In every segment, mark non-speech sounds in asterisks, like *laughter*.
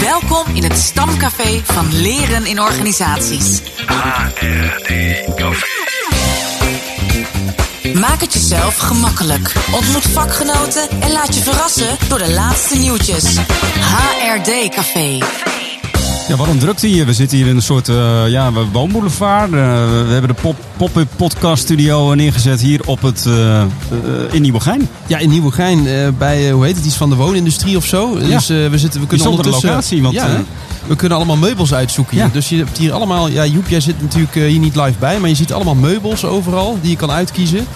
Welkom in het stamcafé van Leren in Organisaties. HRD-café. Maak het jezelf gemakkelijk. Ontmoet vakgenoten en laat je verrassen door de laatste nieuwtjes. HRD-café. Ja, waarom drukte hier? We zitten hier in een soort uh, ja, woonboulevard. Uh, we hebben de pop-up podcast studio neergezet hier op het, uh, in Nieuwegein. Ja, in Nieuwegein bij, hoe heet het, iets van de woonindustrie of zo. Ja. Dus we, zitten, we kunnen ondertussen... locatie, want... Ja, we kunnen allemaal meubels uitzoeken hier. Ja. Dus je hebt hier allemaal... Ja, Joep, jij zit natuurlijk hier niet live bij. Maar je ziet allemaal meubels overal die je kan uitkiezen.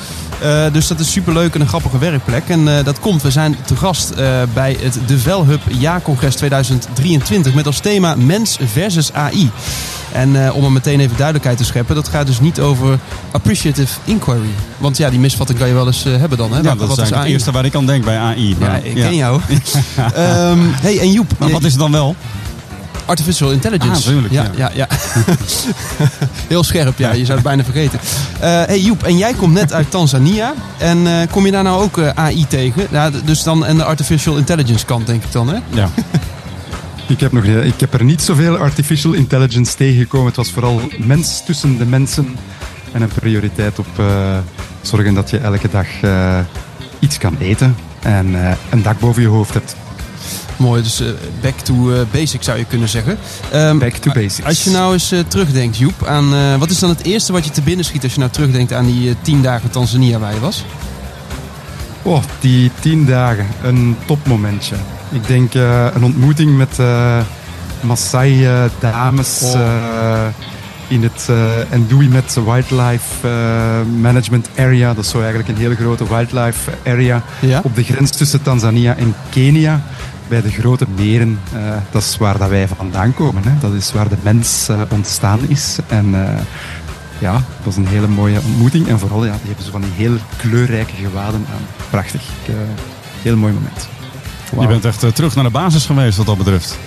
Uh, dus dat is superleuk en een grappige werkplek. En uh, dat komt, we zijn te gast uh, bij het Develhub Jaarcongres 2023 met als thema Mens versus AI. En om er meteen even duidelijkheid te scheppen, dat gaat dus niet over appreciative inquiry. Want ja, die misvatting kan je wel eens hebben dan. Hè? Ja, dat wat is het eerste waar ik aan denk bij AI. Ja, ik ken jou. um, *laughs* hey, en Joep. Maar wat is het dan wel? Artificial intelligence. Ah, tuurlijk, ja, ja. ja, *laughs* Heel scherp, ja. Je zou het bijna vergeten. Uh, hey Joep, en jij komt net uit Tanzania. En uh, kom je daar nou ook uh, AI tegen? Ja, dus dan en de artificial intelligence kant, denk ik dan, hè? Ja. *laughs* Ik heb, nog, ik heb er niet zoveel artificial intelligence tegengekomen. Het was vooral mens tussen de mensen. En een prioriteit op zorgen dat je elke dag iets kan eten. En een dak boven je hoofd hebt. Mooi, dus back to uh, basic zou je kunnen zeggen. Um, back to basics. Als je nou eens terugdenkt, Joep, aan wat is dan het eerste wat je te binnen schiet als je nou terugdenkt aan die tien dagen Tanzania waar je was? Oh, die tien dagen, een topmomentje. Ik denk een ontmoeting met Maasai-dames oh. in het Ndui met Wildlife Management Area. Dat is zo eigenlijk een hele grote wildlife area ja? op de grens tussen Tanzania en Kenia bij de grote meren. Uh, dat is waar dat wij vandaan komen. Hè. Dat is waar de mens uh, ontstaan is. En uh, ja, dat was een hele mooie ontmoeting. En vooral, ja, die hebben zo van die heel kleurrijke gewaden aan. Prachtig. heel mooi moment. Je bent echt terug naar de basis geweest wat dat betreft.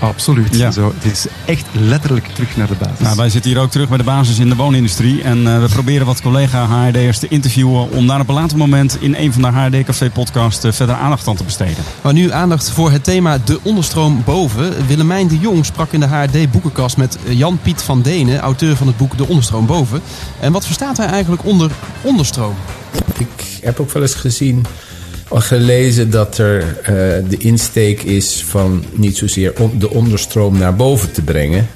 Absoluut. Ja. Zo, het is echt letterlijk terug naar de basis. Nou, wij zitten hier ook terug bij de basis in de woonindustrie. En uh, we proberen wat collega HRD'ers te interviewen. om daar op een later moment in een van de HRD Café podcast uh, verder aandacht aan te besteden. Maar nu aandacht voor het thema De Onderstroom Boven. Willemijn de Jong sprak in de HRD Boekenkast met Jan-Piet van Denen, auteur van het boek De Onderstroom Boven. En wat verstaat hij eigenlijk onder onderstroom? Ik heb ook wel eens gezien gelezen dat er uh, de insteek is van niet zozeer de onderstroom naar boven te brengen.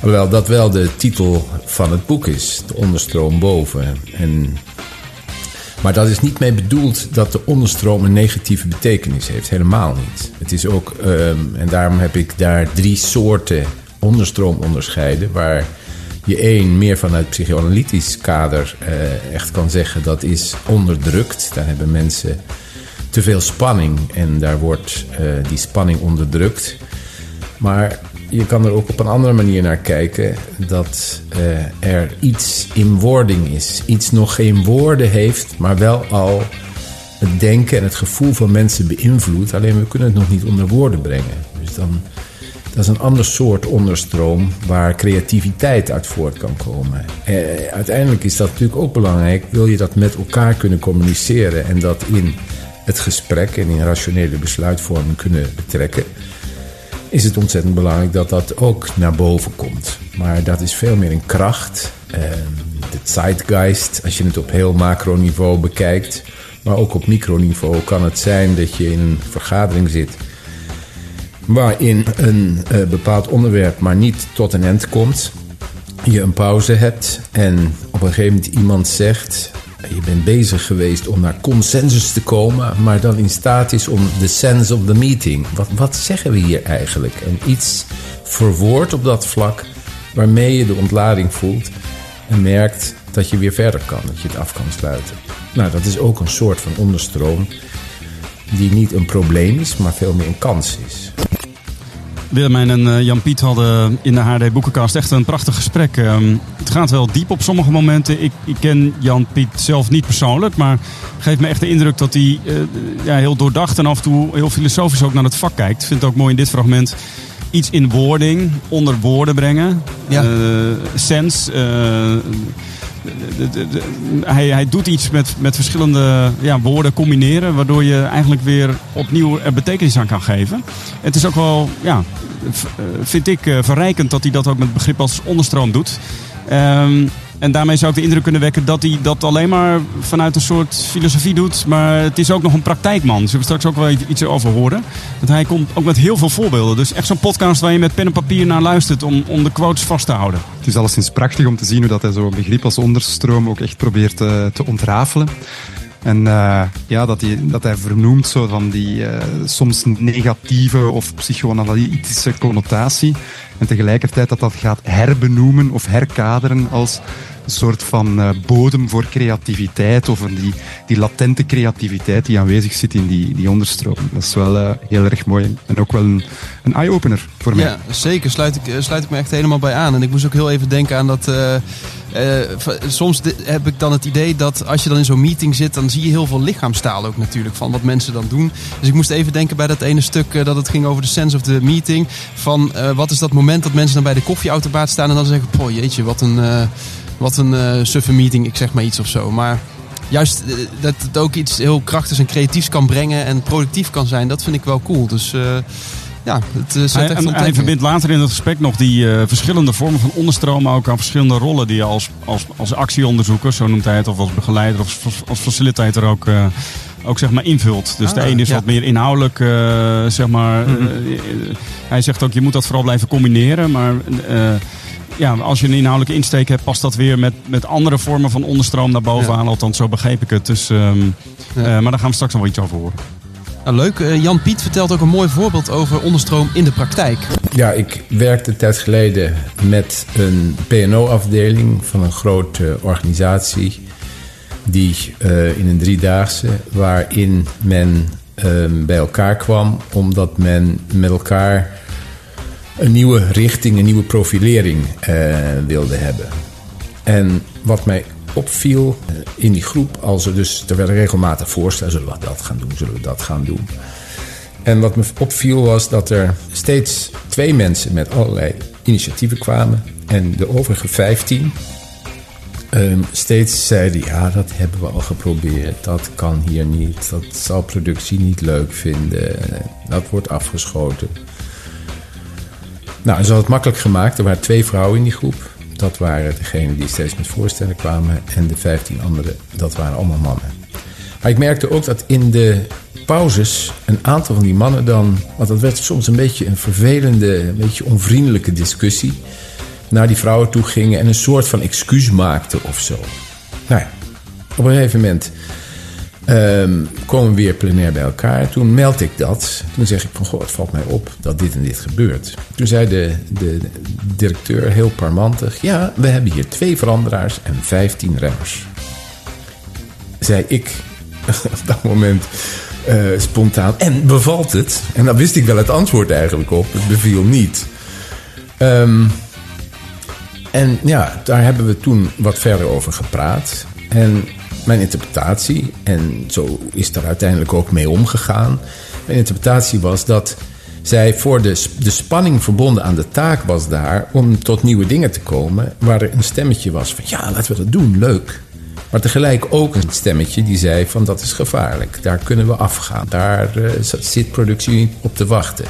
Hoewel dat wel de titel van het boek is, de onderstroom boven. En, maar dat is niet mee bedoeld dat de onderstroom een negatieve betekenis heeft. Helemaal niet. Het is ook, um, en daarom heb ik daar drie soorten onderstroom onderscheiden, waar je één meer vanuit psychoanalytisch kader uh, echt kan zeggen dat is onderdrukt. Daar hebben mensen te veel spanning en daar wordt uh, die spanning onderdrukt. Maar je kan er ook op een andere manier naar kijken dat uh, er iets in wording is. Iets nog geen woorden heeft, maar wel al het denken en het gevoel van mensen beïnvloedt. Alleen we kunnen het nog niet onder woorden brengen. Dus dan dat is een ander soort onderstroom waar creativiteit uit voort kan komen. Eh, uiteindelijk is dat natuurlijk ook belangrijk. Wil je dat met elkaar kunnen communiceren en dat in het gesprek en in rationele besluitvorming kunnen betrekken, is het ontzettend belangrijk dat dat ook naar boven komt. Maar dat is veel meer een kracht. Eh, de zeitgeist, als je het op heel macroniveau bekijkt, maar ook op microniveau kan het zijn dat je in een vergadering zit waarin een uh, bepaald onderwerp maar niet tot een eind komt. Je een pauze hebt en op een gegeven moment iemand zegt... je bent bezig geweest om naar consensus te komen... maar dan in staat is om the sense of the meeting. Wat, wat zeggen we hier eigenlijk? En iets verwoord op dat vlak waarmee je de ontlading voelt... en merkt dat je weer verder kan, dat je het af kan sluiten. Nou, dat is ook een soort van onderstroom... die niet een probleem is, maar veel meer een kans is. Willemijn en uh, Jan-Piet hadden in de HD Boekenkast echt een prachtig gesprek. Um, het gaat wel diep op sommige momenten. Ik, ik ken Jan-Piet zelf niet persoonlijk, maar geeft me echt de indruk dat hij uh, ja, heel doordacht en af en toe heel filosofisch ook naar het vak kijkt. Ik vind het ook mooi in dit fragment iets in wording, onder woorden brengen. Ja. Uh, sens. Hij, hij doet iets met, met verschillende ja, woorden combineren, waardoor je eigenlijk weer opnieuw er betekenis aan kan geven. Het is ook wel, ja, eh, vind ik eh, verrijkend dat hij dat ook met begrip als onderstroom doet. Ehm, en daarmee zou ik de indruk kunnen wekken dat hij dat alleen maar vanuit een soort filosofie doet. Maar het is ook nog een praktijkman. Zullen we straks ook wel iets over horen. Dat hij komt ook met heel veel voorbeelden. Dus echt zo'n podcast waar je met pen en papier naar luistert om, om de quotes vast te houden. Het is alleszins prachtig om te zien hoe dat hij zo'n begrip als onderstroom ook echt probeert eh, te ontrafelen. En eh, ja, dat hij, dat hij vernoemt zo van die eh, soms negatieve of psychoanalytische connotatie. En tegelijkertijd dat dat gaat herbenoemen of herkaderen als een soort van eh, bodem voor creativiteit of die, die latente creativiteit die aanwezig zit in die, die onderstroom. Dat is wel heel erg mooi en ook wel een, een eye-opener voor mij. Ja, zeker. Sluit ik, sluit ik me echt helemaal bij aan. En ik moest ook heel even denken aan dat. Eh, soms heb ik dan het idee dat als je dan in zo'n meeting zit, dan zie je heel veel lichaamstaal ook natuurlijk van wat mensen dan doen. Dus ik moest even denken bij dat ene stuk eh, dat het ging over de sense of the meeting. Van eh, wat is dat moment dat mensen dan bij de koffieautomaat staan en dan zeggen: Poh, jeetje, wat een, wat een suffe meeting. Ik zeg maar iets of zo. Maar juist dat het ook iets heel krachtigs en creatiefs kan brengen en productief kan zijn, dat vind ik wel cool. Dus ja, het eh, zet Hij, echt hij verbindt later in het gesprek nog die eh, verschillende vormen van onderstromen ook aan verschillende rollen die je als, als, als actieonderzoeker, zo noemt hij het, of als begeleider of als, facilitator ook, eh, ook zeg maar invult. Dus de Ah, ene is ja. wat meer inhoudelijk, zeg maar. Mhm. hij zegt ook, je moet dat vooral blijven combineren, maar... ja, als je een inhoudelijke insteek hebt, past dat weer met, met andere vormen van onderstroom naar boven Ja. aan. Althans, zo begreep ik het. Dus, ehm, Ja. eh, maar daar gaan we straks nog wel iets over horen. Nou, leuk. Eh, Jan Piet vertelt ook een mooi voorbeeld over onderstroom in de praktijk. Ja, ik werkte een tijd geleden met een PNO-afdeling van een grote organisatie. Die eh, in een driedaagse, waarin men ehm, bij elkaar kwam omdat men met elkaar een nieuwe richting, een nieuwe profilering eh, wilde hebben. En wat mij opviel eh, in die groep, als er dus, er werden regelmatig voorstellen, zullen we dat gaan doen, zullen we dat gaan doen. En wat me opviel was dat er steeds twee mensen met allerlei initiatieven kwamen. En de overige vijftien ehm, steeds zeiden: Ja, dat hebben we al geprobeerd. Dat kan hier niet. Dat zal productie niet leuk vinden. Dat wordt afgeschoten. Nou, ze hadden het makkelijk gemaakt. Er waren twee vrouwen in die groep. Dat waren degenen die steeds met voorstellen kwamen. En de vijftien anderen, dat waren allemaal mannen. Maar ik merkte ook dat in de pauzes een aantal van die mannen dan... want dat werd soms een beetje een vervelende, een beetje onvriendelijke discussie... naar die vrouwen toe gingen en een soort van excuus maakten of zo. Nou ja, op een gegeven moment ehm, komen we weer plenair bij elkaar. Toen meld ik dat. Toen zeg ik van, goh, het valt mij op dat dit en dit gebeurt. Toen zei de, de directeur heel parmantig... ja, we hebben hier twee veranderaars en vijftien remmers zei ik *laughs* op dat moment eh, spontaan. En bevalt het? En dan wist ik wel het antwoord eigenlijk op. Het beviel niet. Ehm, en ja, daar hebben we toen wat verder over gepraat. En mijn interpretatie, en zo is daar uiteindelijk ook mee omgegaan. Mijn interpretatie was dat zij voor de, de spanning verbonden aan de taak was daar om tot nieuwe dingen te komen. Waar er een stemmetje was van ja, laten we dat doen, leuk. Maar tegelijk ook een stemmetje die zei van dat is gevaarlijk. Daar kunnen we afgaan. Daar eh, zit productie op te wachten.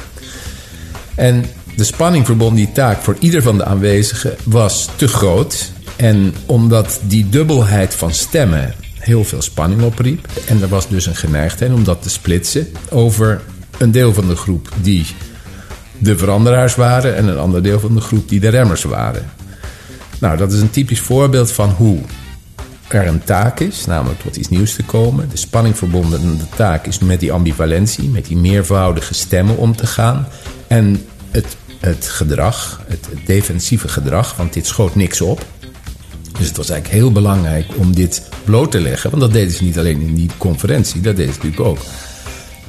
En de spanning verbonden die taak voor ieder van de aanwezigen was te groot. En omdat die dubbelheid van stemmen heel veel spanning opriep. En er was dus een geneigdheid om dat te splitsen over een deel van de groep die de veranderaars waren en een ander deel van de groep die de remmers waren. Nou, dat is een typisch voorbeeld van hoe er een taak is, namelijk tot iets nieuws te komen. De spanning verbonden aan de taak is met die ambivalentie, met die meervoudige stemmen om te gaan. En het, het gedrag, het, het defensieve gedrag, want dit schoot niks op. Dus het was eigenlijk heel belangrijk om dit bloot te leggen. Want dat deden ze niet alleen in die conferentie, dat deden ze natuurlijk ook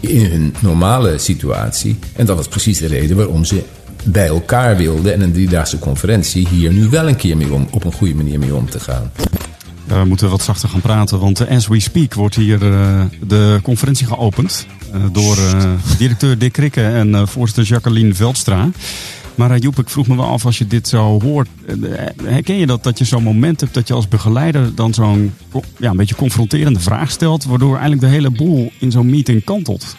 in hun normale situatie. En dat was precies de reden waarom ze bij elkaar wilden en een driedaagse conferentie hier nu wel een keer mee om, op een goede manier mee om te gaan. Ja, we moeten wat zachter gaan praten, want eh, as we speak wordt hier eh, de conferentie geopend. eh, door *laughs* directeur Dick Krikke en voorzitter Jacqueline Veldstra. Maar uh, Joep, ik vroeg me wel af als je dit zo hoort. eh, herken je dat, dat je zo'n moment hebt dat je als begeleider dan zo'n ja, een beetje confronterende vraag stelt, waardoor eigenlijk de hele boel in zo'n meeting kantelt?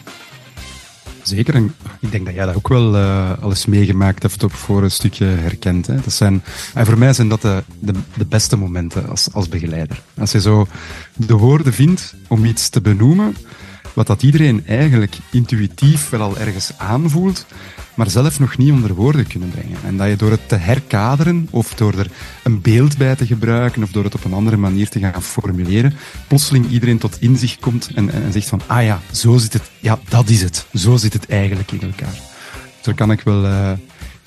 Zeker, en ik denk dat jij dat ook wel al eens meegemaakt hebt of voor een stukje herkend. Hè. Dat zijn, en voor mij zijn dat de, de, de beste momenten als, als begeleider. Als je zo de woorden vindt om iets te benoemen, wat dat iedereen eigenlijk intuïtief wel al ergens aanvoelt, maar zelf nog niet onder woorden kunnen brengen. En dat je door het te herkaderen, of door er een beeld bij te gebruiken, of door het op een andere manier te gaan formuleren, plotseling iedereen tot inzicht komt en, en zegt van, ah ja, zo zit het, ja, dat is het. Zo zit het eigenlijk in elkaar. Dus daar kan ik wel uh,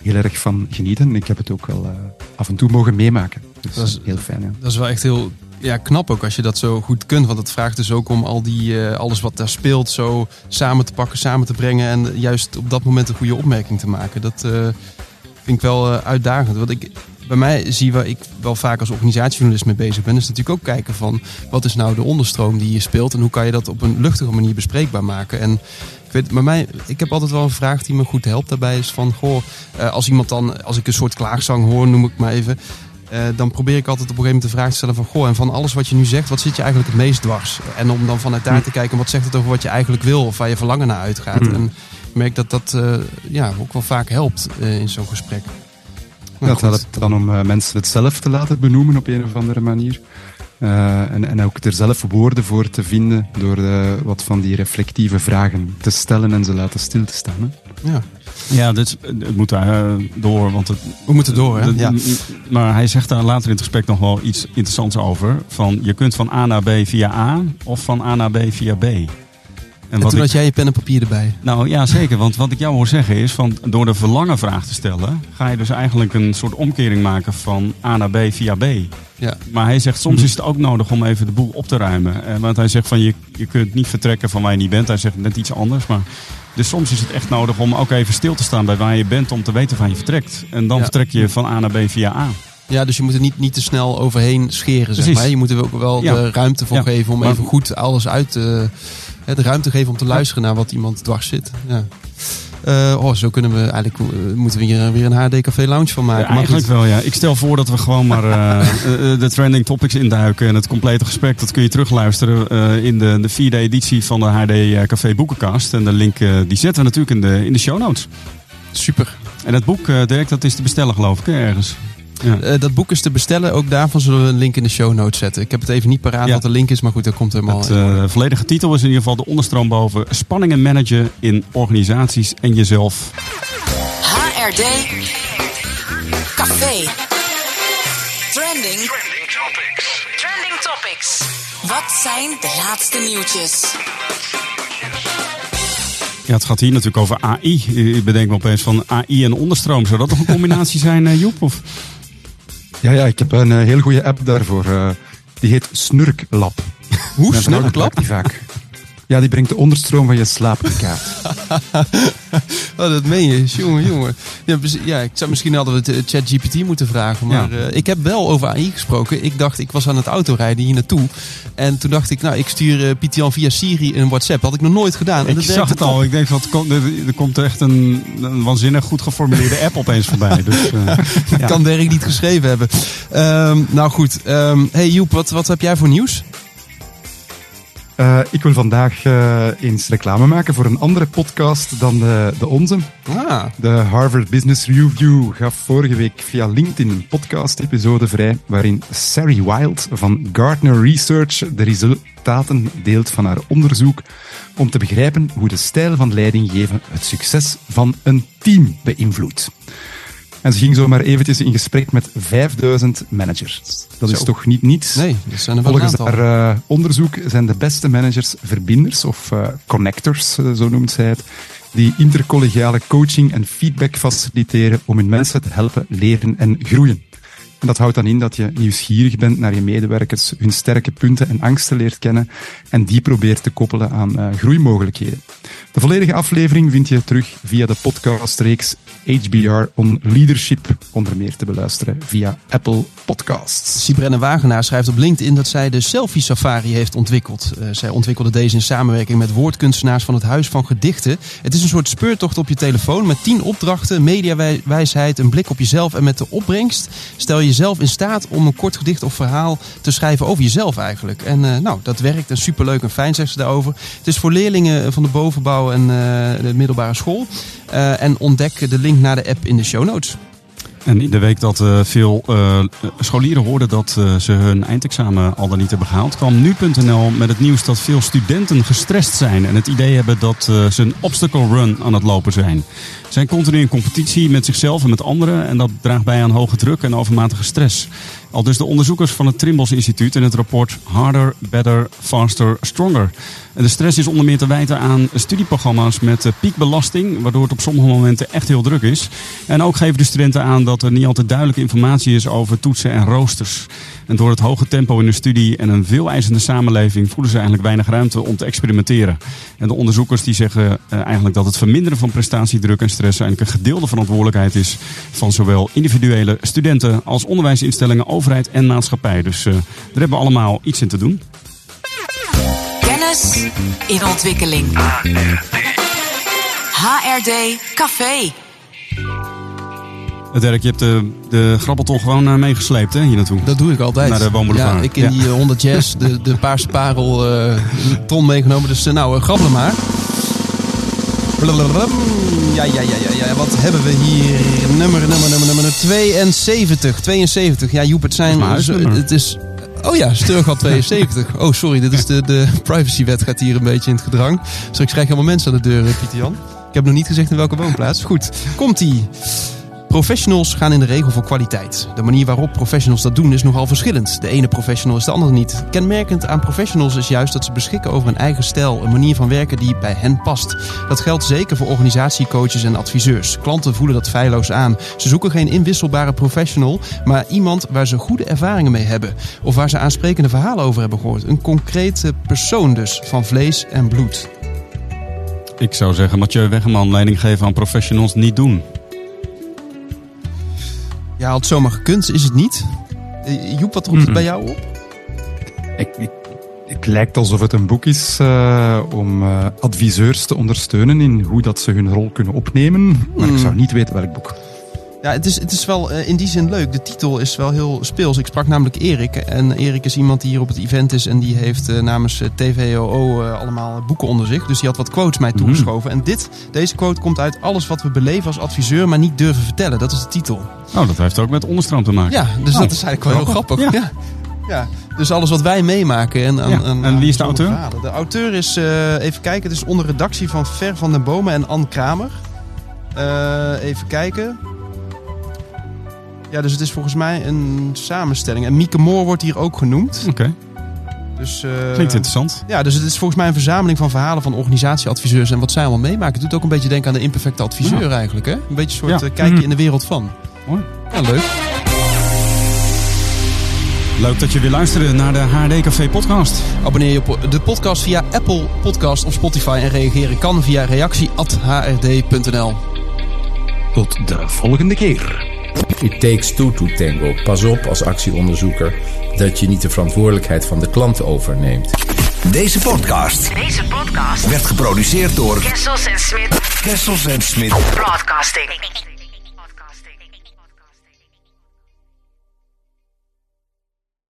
heel erg van genieten. Ik heb het ook wel uh, af en toe mogen meemaken. Dus dat is heel fijn. Ja. Dat is wel echt heel ja, knap ook als je dat zo goed kunt. Want het vraagt dus ook om al die, uh, alles wat daar speelt zo samen te pakken, samen te brengen. En juist op dat moment een goede opmerking te maken. Dat uh, vind ik wel uh, uitdagend. Want ik, bij mij zie waar ik wel vaak als organisatiejournalist mee bezig ben, is natuurlijk ook kijken van wat is nou de onderstroom die je speelt en hoe kan je dat op een luchtige manier bespreekbaar maken. En ik weet, bij mij, ik heb altijd wel een vraag die me goed helpt daarbij is van, goh, als iemand dan, als ik een soort klaagzang hoor, noem ik maar even, uh, dan probeer ik altijd op een gegeven moment de vraag te stellen van... Goh, en van alles wat je nu zegt, wat zit je eigenlijk het meest dwars? En om dan vanuit daar te kijken, wat zegt het over wat je eigenlijk wil... of waar je verlangen naar uitgaat. Hmm. En ik merk dat dat uh, ja, ook wel vaak helpt uh, in zo'n gesprek. Het helpt dan om mensen het zelf te laten benoemen op een of andere manier. en, en ook er zelf woorden voor te vinden door wat van die reflectieve vragen te stellen en ze laten stil te staan. Hè? Ja. Ja, dit, het moet daar door. Want het, We moeten door, hè? Ja. Maar hij zegt daar later in het gesprek nog wel iets interessants over. Van, je kunt van A naar B via A of van A naar B via B. En, en toen ik, had jij je pen en papier erbij. Nou ja, zeker. Want wat ik jou hoor zeggen is, van, door de verlangenvraag te stellen... ga je dus eigenlijk een soort omkering maken van A naar B via B. Ja. Maar hij zegt, soms is het ook nodig om even de boel op te ruimen. En, want hij zegt van, je, je kunt niet vertrekken van waar je niet bent. Hij zegt net iets anders, maar... Dus soms is het echt nodig om ook even stil te staan bij waar je bent om te weten waar je vertrekt. En dan ja. vertrek je van A naar B via A. Ja, dus je moet er niet, niet te snel overheen scheren, zeg maar. Je moet er ook wel ja. de ruimte voor ja. geven om maar, even goed alles uit te... de ruimte geven om te luisteren naar wat iemand dwars zit. Ja. Uh, oh, zo kunnen we eigenlijk uh, moeten we hier weer een HD Café Lounge van maken. Ja, eigenlijk wel, ja. Ik stel voor dat we gewoon maar *laughs* de trending topics induiken en het complete gesprek. Dat kun je terugluisteren in de, de vierde editie van de HD Café Boekenkast. En de link die zetten we natuurlijk in de, in de show notes. Super. En het boek, Dirk, dat is te bestellen geloof ik, ergens. Ja. Uh, dat boek is te bestellen. Ook daarvan zullen we een link in de show notes zetten. Ik heb het even niet paraat ja. wat de link is, maar goed, dat komt helemaal. Het uh, volledige titel is in ieder geval de onderstroom boven. Spanningen managen in organisaties en jezelf. HRD Café. Trending. Trending topics. Trending topics. Wat zijn de laatste nieuwtjes? Ja, het gaat hier natuurlijk over AI. Ik bedenk me opeens van AI en onderstroom. Zou dat nog een combinatie *laughs* zijn, uh, Joep? Of? Ja, ja, ik heb een uh, heel goede app daarvoor. Uh, die heet Snurklab. Hoe? Snurklab? Die vaak. Ja, die brengt de onderstroom van je slaap in kaart. *laughs* oh, dat meen je. Jongen, jongen. Ja, ja, ik zou misschien hadden we het ChatGPT moeten vragen. Maar ja. uh, ik heb wel over AI gesproken. Ik dacht, ik was aan het autorijden hier naartoe. En toen dacht ik, nou, ik stuur uh, via Siri een WhatsApp. Dat had ik nog nooit gedaan. En ik zag het al. Ik denk, wat, er komt echt een, een waanzinnig goed geformuleerde app opeens voorbij. Dus, uh, *laughs* ja. kan Dirk niet geschreven hebben. Um, nou goed. Um, hey Joep, wat, wat heb jij voor nieuws? Uh, ik wil vandaag uh, eens reclame maken voor een andere podcast dan de, de onze. Ah. De Harvard Business Review gaf vorige week via LinkedIn een podcast-episode vrij waarin Sari Wild van Gartner Research de resultaten deelt van haar onderzoek om te begrijpen hoe de stijl van leidinggeven het succes van een team beïnvloedt. En ze ging zomaar eventjes in gesprek met 5000 managers. Dat Zo. is toch niet niets? Nee, dat zijn er wel Volgens haar uh, onderzoek zijn de beste managers verbinders of uh, connectors, uh, zo noemt zij het, die intercollegiale coaching en feedback faciliteren om hun mensen te helpen leren en groeien. En dat houdt dan in dat je nieuwsgierig bent naar je medewerkers, hun sterke punten en angsten leert kennen en die probeert te koppelen aan uh, groeimogelijkheden. De volledige aflevering vind je terug via de podcastreeks HBR on Leadership, onder meer te beluisteren via Apple podcast. Sibrenne Wagenaar schrijft op LinkedIn dat zij de Selfie Safari heeft ontwikkeld. Uh, zij ontwikkelde deze in samenwerking met woordkunstenaars van het Huis van Gedichten. Het is een soort speurtocht op je telefoon met tien opdrachten, mediawijsheid, een blik op jezelf. En met de opbrengst stel je jezelf in staat om een kort gedicht of verhaal te schrijven over jezelf eigenlijk. En uh, nou, dat werkt en superleuk en fijn, zegt ze daarover. Het is voor leerlingen van de bovenbouw en uh, de middelbare school. en ontdek de link naar de app in de show notes. En in de week dat uh, veel uh, scholieren hoorden dat uh, ze hun eindexamen al dan niet hebben gehaald, kwam nu.nl met het nieuws dat veel studenten gestrest zijn en het idee hebben dat ze een obstacle run aan het lopen zijn. Ze zijn continu in competitie met zichzelf en met anderen en dat draagt bij aan hoge druk en overmatige stress. Al dus de onderzoekers van het Trimbos Instituut in het rapport Harder, Better, Faster, Stronger. En de stress is onder meer te wijten aan studieprogramma's met piekbelasting, waardoor het op sommige momenten echt heel druk is. En ook geven de studenten aan dat er niet altijd duidelijke informatie is over toetsen en roosters. En door het hoge tempo in de studie en een veel eisende samenleving voelen ze eigenlijk weinig ruimte om te experimenteren. En de onderzoekers die zeggen eigenlijk dat het verminderen van prestatiedruk en stress eigenlijk een gedeelde verantwoordelijkheid is van zowel individuele studenten als onderwijsinstellingen, overheid en maatschappij. Dus uh, daar hebben we allemaal iets in te doen. Kennis in ontwikkeling. HRD Café. Dirk, je hebt de, de grabbelton gewoon uh, meegesleept hè, hier naartoe. Dat doe ik altijd. Naar de woonboulevard. Ja, ik in ja. die 100 jazz, de, de paarse parel, uh, ton meegenomen. Dus nou, grabbelen maar. Ja, ja, ja, ja, ja. Wat hebben we hier? Nummer, nummer, nummer, nummer 72. 72. Ja, Joep, het zijn... Is, het is Oh ja, Sturgat 72. *laughs* Oh, sorry, dit is de, de privacywet gaat hier een beetje in het gedrang. Straks krijg je allemaal mensen aan de deur, Pieter Jan. Ik heb nog niet gezegd in welke woonplaats. Goed, komt-ie. Professionals gaan in de regel voor kwaliteit. De manier waarop professionals dat doen is nogal verschillend. De ene professional is de andere niet. Kenmerkend aan professionals is juist dat ze beschikken over een eigen stijl, een manier van werken die bij hen past. Dat geldt zeker voor organisatiecoaches en adviseurs. Klanten voelen dat feilloos aan. Ze zoeken geen inwisselbare professional, maar iemand waar ze goede ervaringen mee hebben. Of waar ze aansprekende verhalen over hebben gehoord. Een concrete persoon dus, van vlees en bloed. Ik zou zeggen, Mathieu Weggeman leiding geven aan professionals niet doen. Ja, had zomaar gekund, is het niet. Joep, wat roept het bij jou op? Ik, ik, het lijkt alsof het een boek is uh, om uh, adviseurs te ondersteunen in hoe dat ze hun rol kunnen opnemen. Maar mm. ik zou niet weten welk boek. Ja, het is, het is wel uh, in die zin leuk. De titel is wel heel speels. Ik sprak namelijk Erik. En Erik is iemand die hier op het event is. En die heeft uh, namens uh, TVOO allemaal boeken onder zich. Dus die had wat quotes mij toegeschoven. Mm. En dit, deze quote komt uit alles wat we beleven als adviseur, maar niet durven vertellen. Dat is de titel. Oh, dat heeft ook met onderstroom te maken. Ja, dus oh, dat is eigenlijk wel heel grappig. Ja. ja. ja. Dus alles wat wij meemaken. En, ja. en, en wie is de auteur? Verhalen. De auteur is, even kijken, het is onder redactie van Ver van den Bomen en Ann Kramer. even kijken. Ja, dus het is volgens mij een samenstelling. En Mieke Moor wordt hier ook genoemd. Oké. Okay. Dus, uh, Klinkt interessant. Ja, dus het is volgens mij een verzameling van verhalen van organisatieadviseurs en wat zij allemaal meemaken. Het doet ook een beetje denken aan de imperfecte adviseur ja. eigenlijk. Hè? Een beetje een soort ja. uh, kijkje mm. in de wereld van. Mooi. Ja, leuk. Leuk dat je weer luisterde naar de HD Café podcast. Abonneer je op de podcast via Apple Podcast of Spotify en reageren kan via reactie@hrd.nl. Tot de volgende keer. It takes two to tango. Pas op als actieonderzoeker dat je niet de verantwoordelijkheid van de klant overneemt. Deze podcast, Deze podcast werd geproduceerd door Kessels en Smit. Kessels en Smit Broadcasting.